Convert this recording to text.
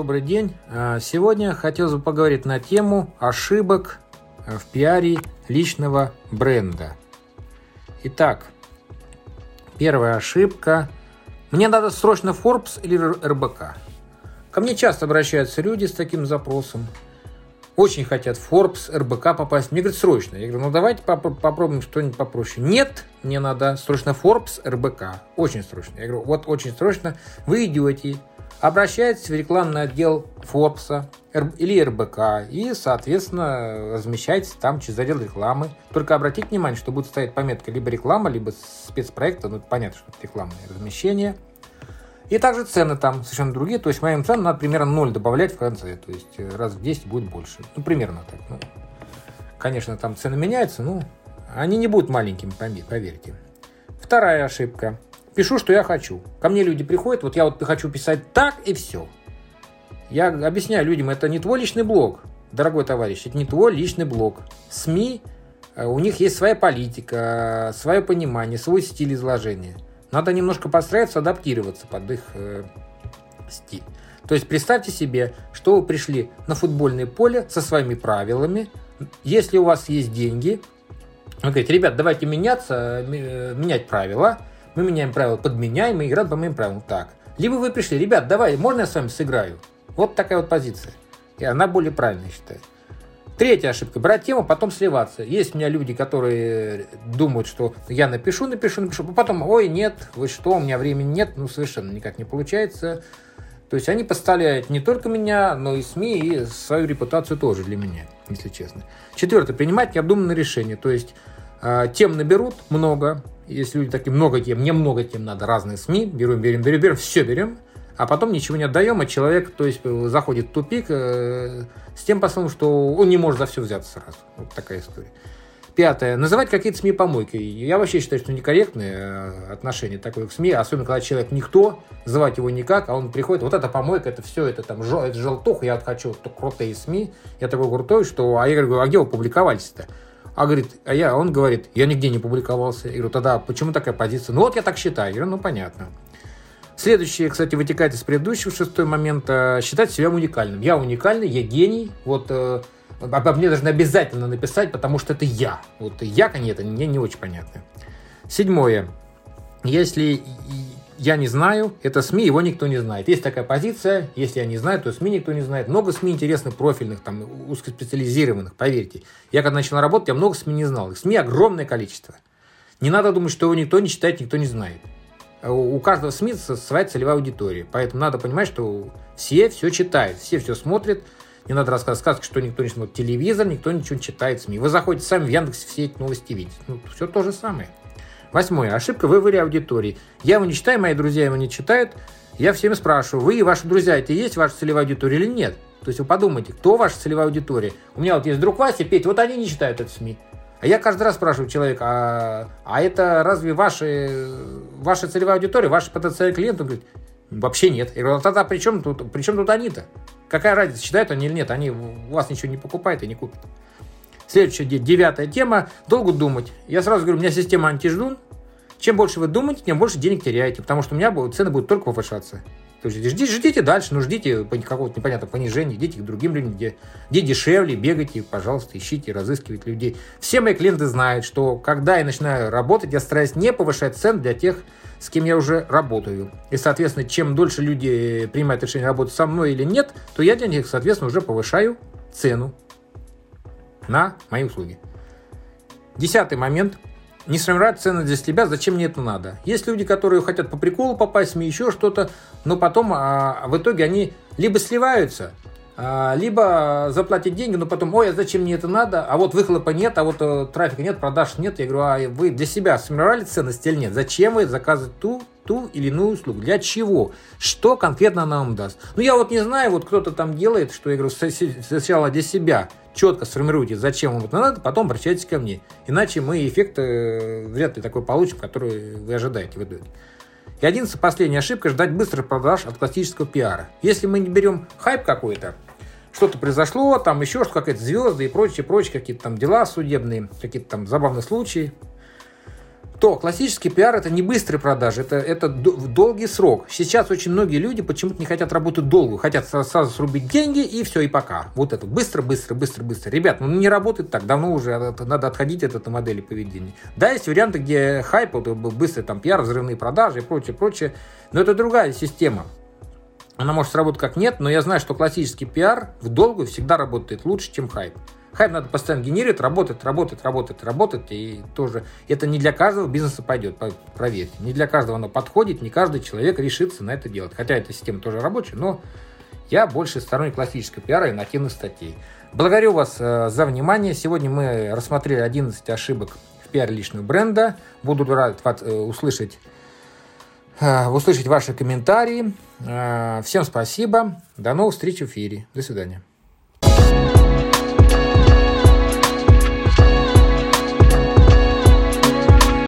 добрый день. А, сегодня хотелось бы поговорить на тему ошибок в пиаре личного бренда. Итак, первая ошибка. Мне надо срочно Forbes или РБК. Ко мне часто обращаются люди с таким запросом. Очень хотят Forbes, РБК попасть. Мне говорят, срочно. Я говорю, ну давайте поп- попробуем что-нибудь попроще. Нет, мне надо срочно Forbes, РБК. Очень срочно. Я говорю, вот очень срочно. Вы идете, обращайтесь в рекламный отдел Forbes или РБК и, соответственно, размещайтесь там через отдел рекламы. Только обратите внимание, что будет стоять пометка либо реклама, либо спецпроекта, ну, понятно, что это рекламное размещение. И также цены там совершенно другие, то есть моим ценам надо примерно 0 добавлять в конце, то есть э, раз в 10 будет больше. Ну, примерно так. Ну, конечно, там цены меняются, но они не будут маленькими, поверьте. Вторая ошибка – пишу, что я хочу. Ко мне люди приходят, вот я вот хочу писать так и все. Я объясняю людям, это не твой личный блог, дорогой товарищ, это не твой личный блог. СМИ, э, у них есть своя политика, свое понимание, свой стиль изложения. Надо немножко подстраиваться, адаптироваться под их э, стиль. То есть представьте себе, что вы пришли на футбольное поле со своими правилами. Если у вас есть деньги, вы говорите, ребят, давайте меняться, э, менять правила – мы меняем правила, подменяем мы играем по моим правилам. Так. Либо вы пришли, ребят, давай, можно я с вами сыграю? Вот такая вот позиция. И она более правильная, считаю. Третья ошибка. Брать тему, потом сливаться. Есть у меня люди, которые думают, что я напишу, напишу, напишу, а потом, ой, нет, вы что, у меня времени нет, ну, совершенно никак не получается. То есть они поставляют не только меня, но и СМИ, и свою репутацию тоже для меня, если честно. Четвертое. Принимать необдуманные решения. То есть э, тем наберут много, если люди такие, много тем, мне много тем надо, разные СМИ, берем, берем, берем, берем, все берем, а потом ничего не отдаем, а человек, то есть, заходит в тупик э, с тем посылом, что он не может за все взяться сразу. Вот такая история. Пятое. Называть какие-то СМИ помойкой. Я вообще считаю, что некорректное э, отношение такое к СМИ, особенно когда человек никто, называть его никак, а он приходит, вот это помойка, это все, это там жел, это желтух, я вот хочу вот, крутые СМИ, я такой крутой, что, а я говорю, а где вы публиковались-то? А говорит, а я, он говорит, я нигде не публиковался. Я говорю, тогда почему такая позиция? Ну вот я так считаю. Я говорю, ну понятно. Следующее, кстати, вытекает из предыдущего, шестой момент, считать себя уникальным. Я уникальный, я гений, вот э, обо мне должны обязательно написать, потому что это я. Вот я, конечно, мне не очень понятно. Седьмое. Если я не знаю, это СМИ, его никто не знает. Есть такая позиция, если я не знаю, то СМИ никто не знает. Много СМИ интересных, профильных, там, узкоспециализированных, поверьте. Я когда начал работать, я много СМИ не знал. СМИ огромное количество. Не надо думать, что его никто не читает, никто не знает. У каждого СМИ своя целевая аудитория. Поэтому надо понимать, что все все читают, все все смотрят. Не надо рассказывать сказки, что никто не смотрит телевизор, никто ничего не читает СМИ. Вы заходите сами в Яндекс, все эти новости видите. Ну, все то же самое. Восьмое. Ошибка в выборе аудитории. Я его не читаю, мои друзья его не читают. Я всеми спрашиваю, вы и ваши друзья, это и есть ваша целевая аудитория или нет? То есть вы подумайте, кто ваша целевая аудитория? У меня вот есть друг Вася, Петя, вот они не читают это СМИ. А я каждый раз спрашиваю человека, а, а это разве ваши, ваша целевая аудитория, ваши потенциальные клиенты? Он говорит, вообще нет. Я говорю, «А тогда при чем тут, при чем тут они-то? Какая разница, читают они или нет? Они у вас ничего не покупают и не купят. Следующая, девятая тема. Долго думать. Я сразу говорю, у меня система антиждун. Чем больше вы думаете, тем больше денег теряете, потому что у меня цены будут только повышаться. То есть ждите, ждите дальше, но ждите какого-то непонятного понижения, идите к другим людям, где, где дешевле, бегайте, пожалуйста, ищите, разыскивайте людей. Все мои клиенты знают, что когда я начинаю работать, я стараюсь не повышать цен для тех, с кем я уже работаю. И, соответственно, чем дольше люди принимают решение работать со мной или нет, то я для них, соответственно, уже повышаю цену на мои услуги. Десятый момент. Не сформировать цены для себя, зачем мне это надо. Есть люди, которые хотят по приколу попасть СМИ, еще что-то, но потом а, в итоге они либо сливаются, либо заплатят деньги, но потом, ой, а зачем мне это надо, а вот выхлопа нет, а вот а, трафика нет, продаж нет. Я говорю, а вы для себя сформировали ценность или нет? Зачем вы заказываете ту ту или иную услугу. Для чего? Что конкретно она вам даст? Ну, я вот не знаю, вот кто-то там делает, что я говорю, сначала для себя четко сформируйте, зачем вам это надо, потом обращайтесь ко мне. Иначе мы эффект э, вряд ли такой получим, который вы ожидаете в итоге. И одиннадцатая последняя ошибка – ждать быстрых продаж от классического пиара. Если мы не берем хайп какой-то, что-то произошло, там еще что какая-то звезды и прочие, прочие какие-то там дела судебные, какие-то там забавные случаи, то классический пиар это не быстрые продажи, это, это долгий срок. Сейчас очень многие люди почему-то не хотят работать долго, хотят сразу срубить деньги и все, и пока. Вот это быстро, быстро, быстро, быстро. Ребят, ну не работает так, давно уже надо отходить от этой модели поведения. Да, есть варианты, где хайп, вот, быстрый там пиар, взрывные продажи и прочее, прочее, но это другая система. Она может сработать как нет, но я знаю, что классический пиар в долгую всегда работает лучше, чем хайп. Хайп надо постоянно генерировать, работать, работать, работать, работать. И тоже это не для каждого бизнеса пойдет, проверьте. Не для каждого оно подходит, не каждый человек решится на это делать. Хотя эта система тоже рабочая, но я больше сторонник классического пиара и нативных статей. Благодарю вас э, за внимание. Сегодня мы рассмотрели 11 ошибок в пиаре личного бренда. Буду рад э, услышать, э, услышать ваши комментарии. Всем спасибо. До новых встреч в эфире. До свидания.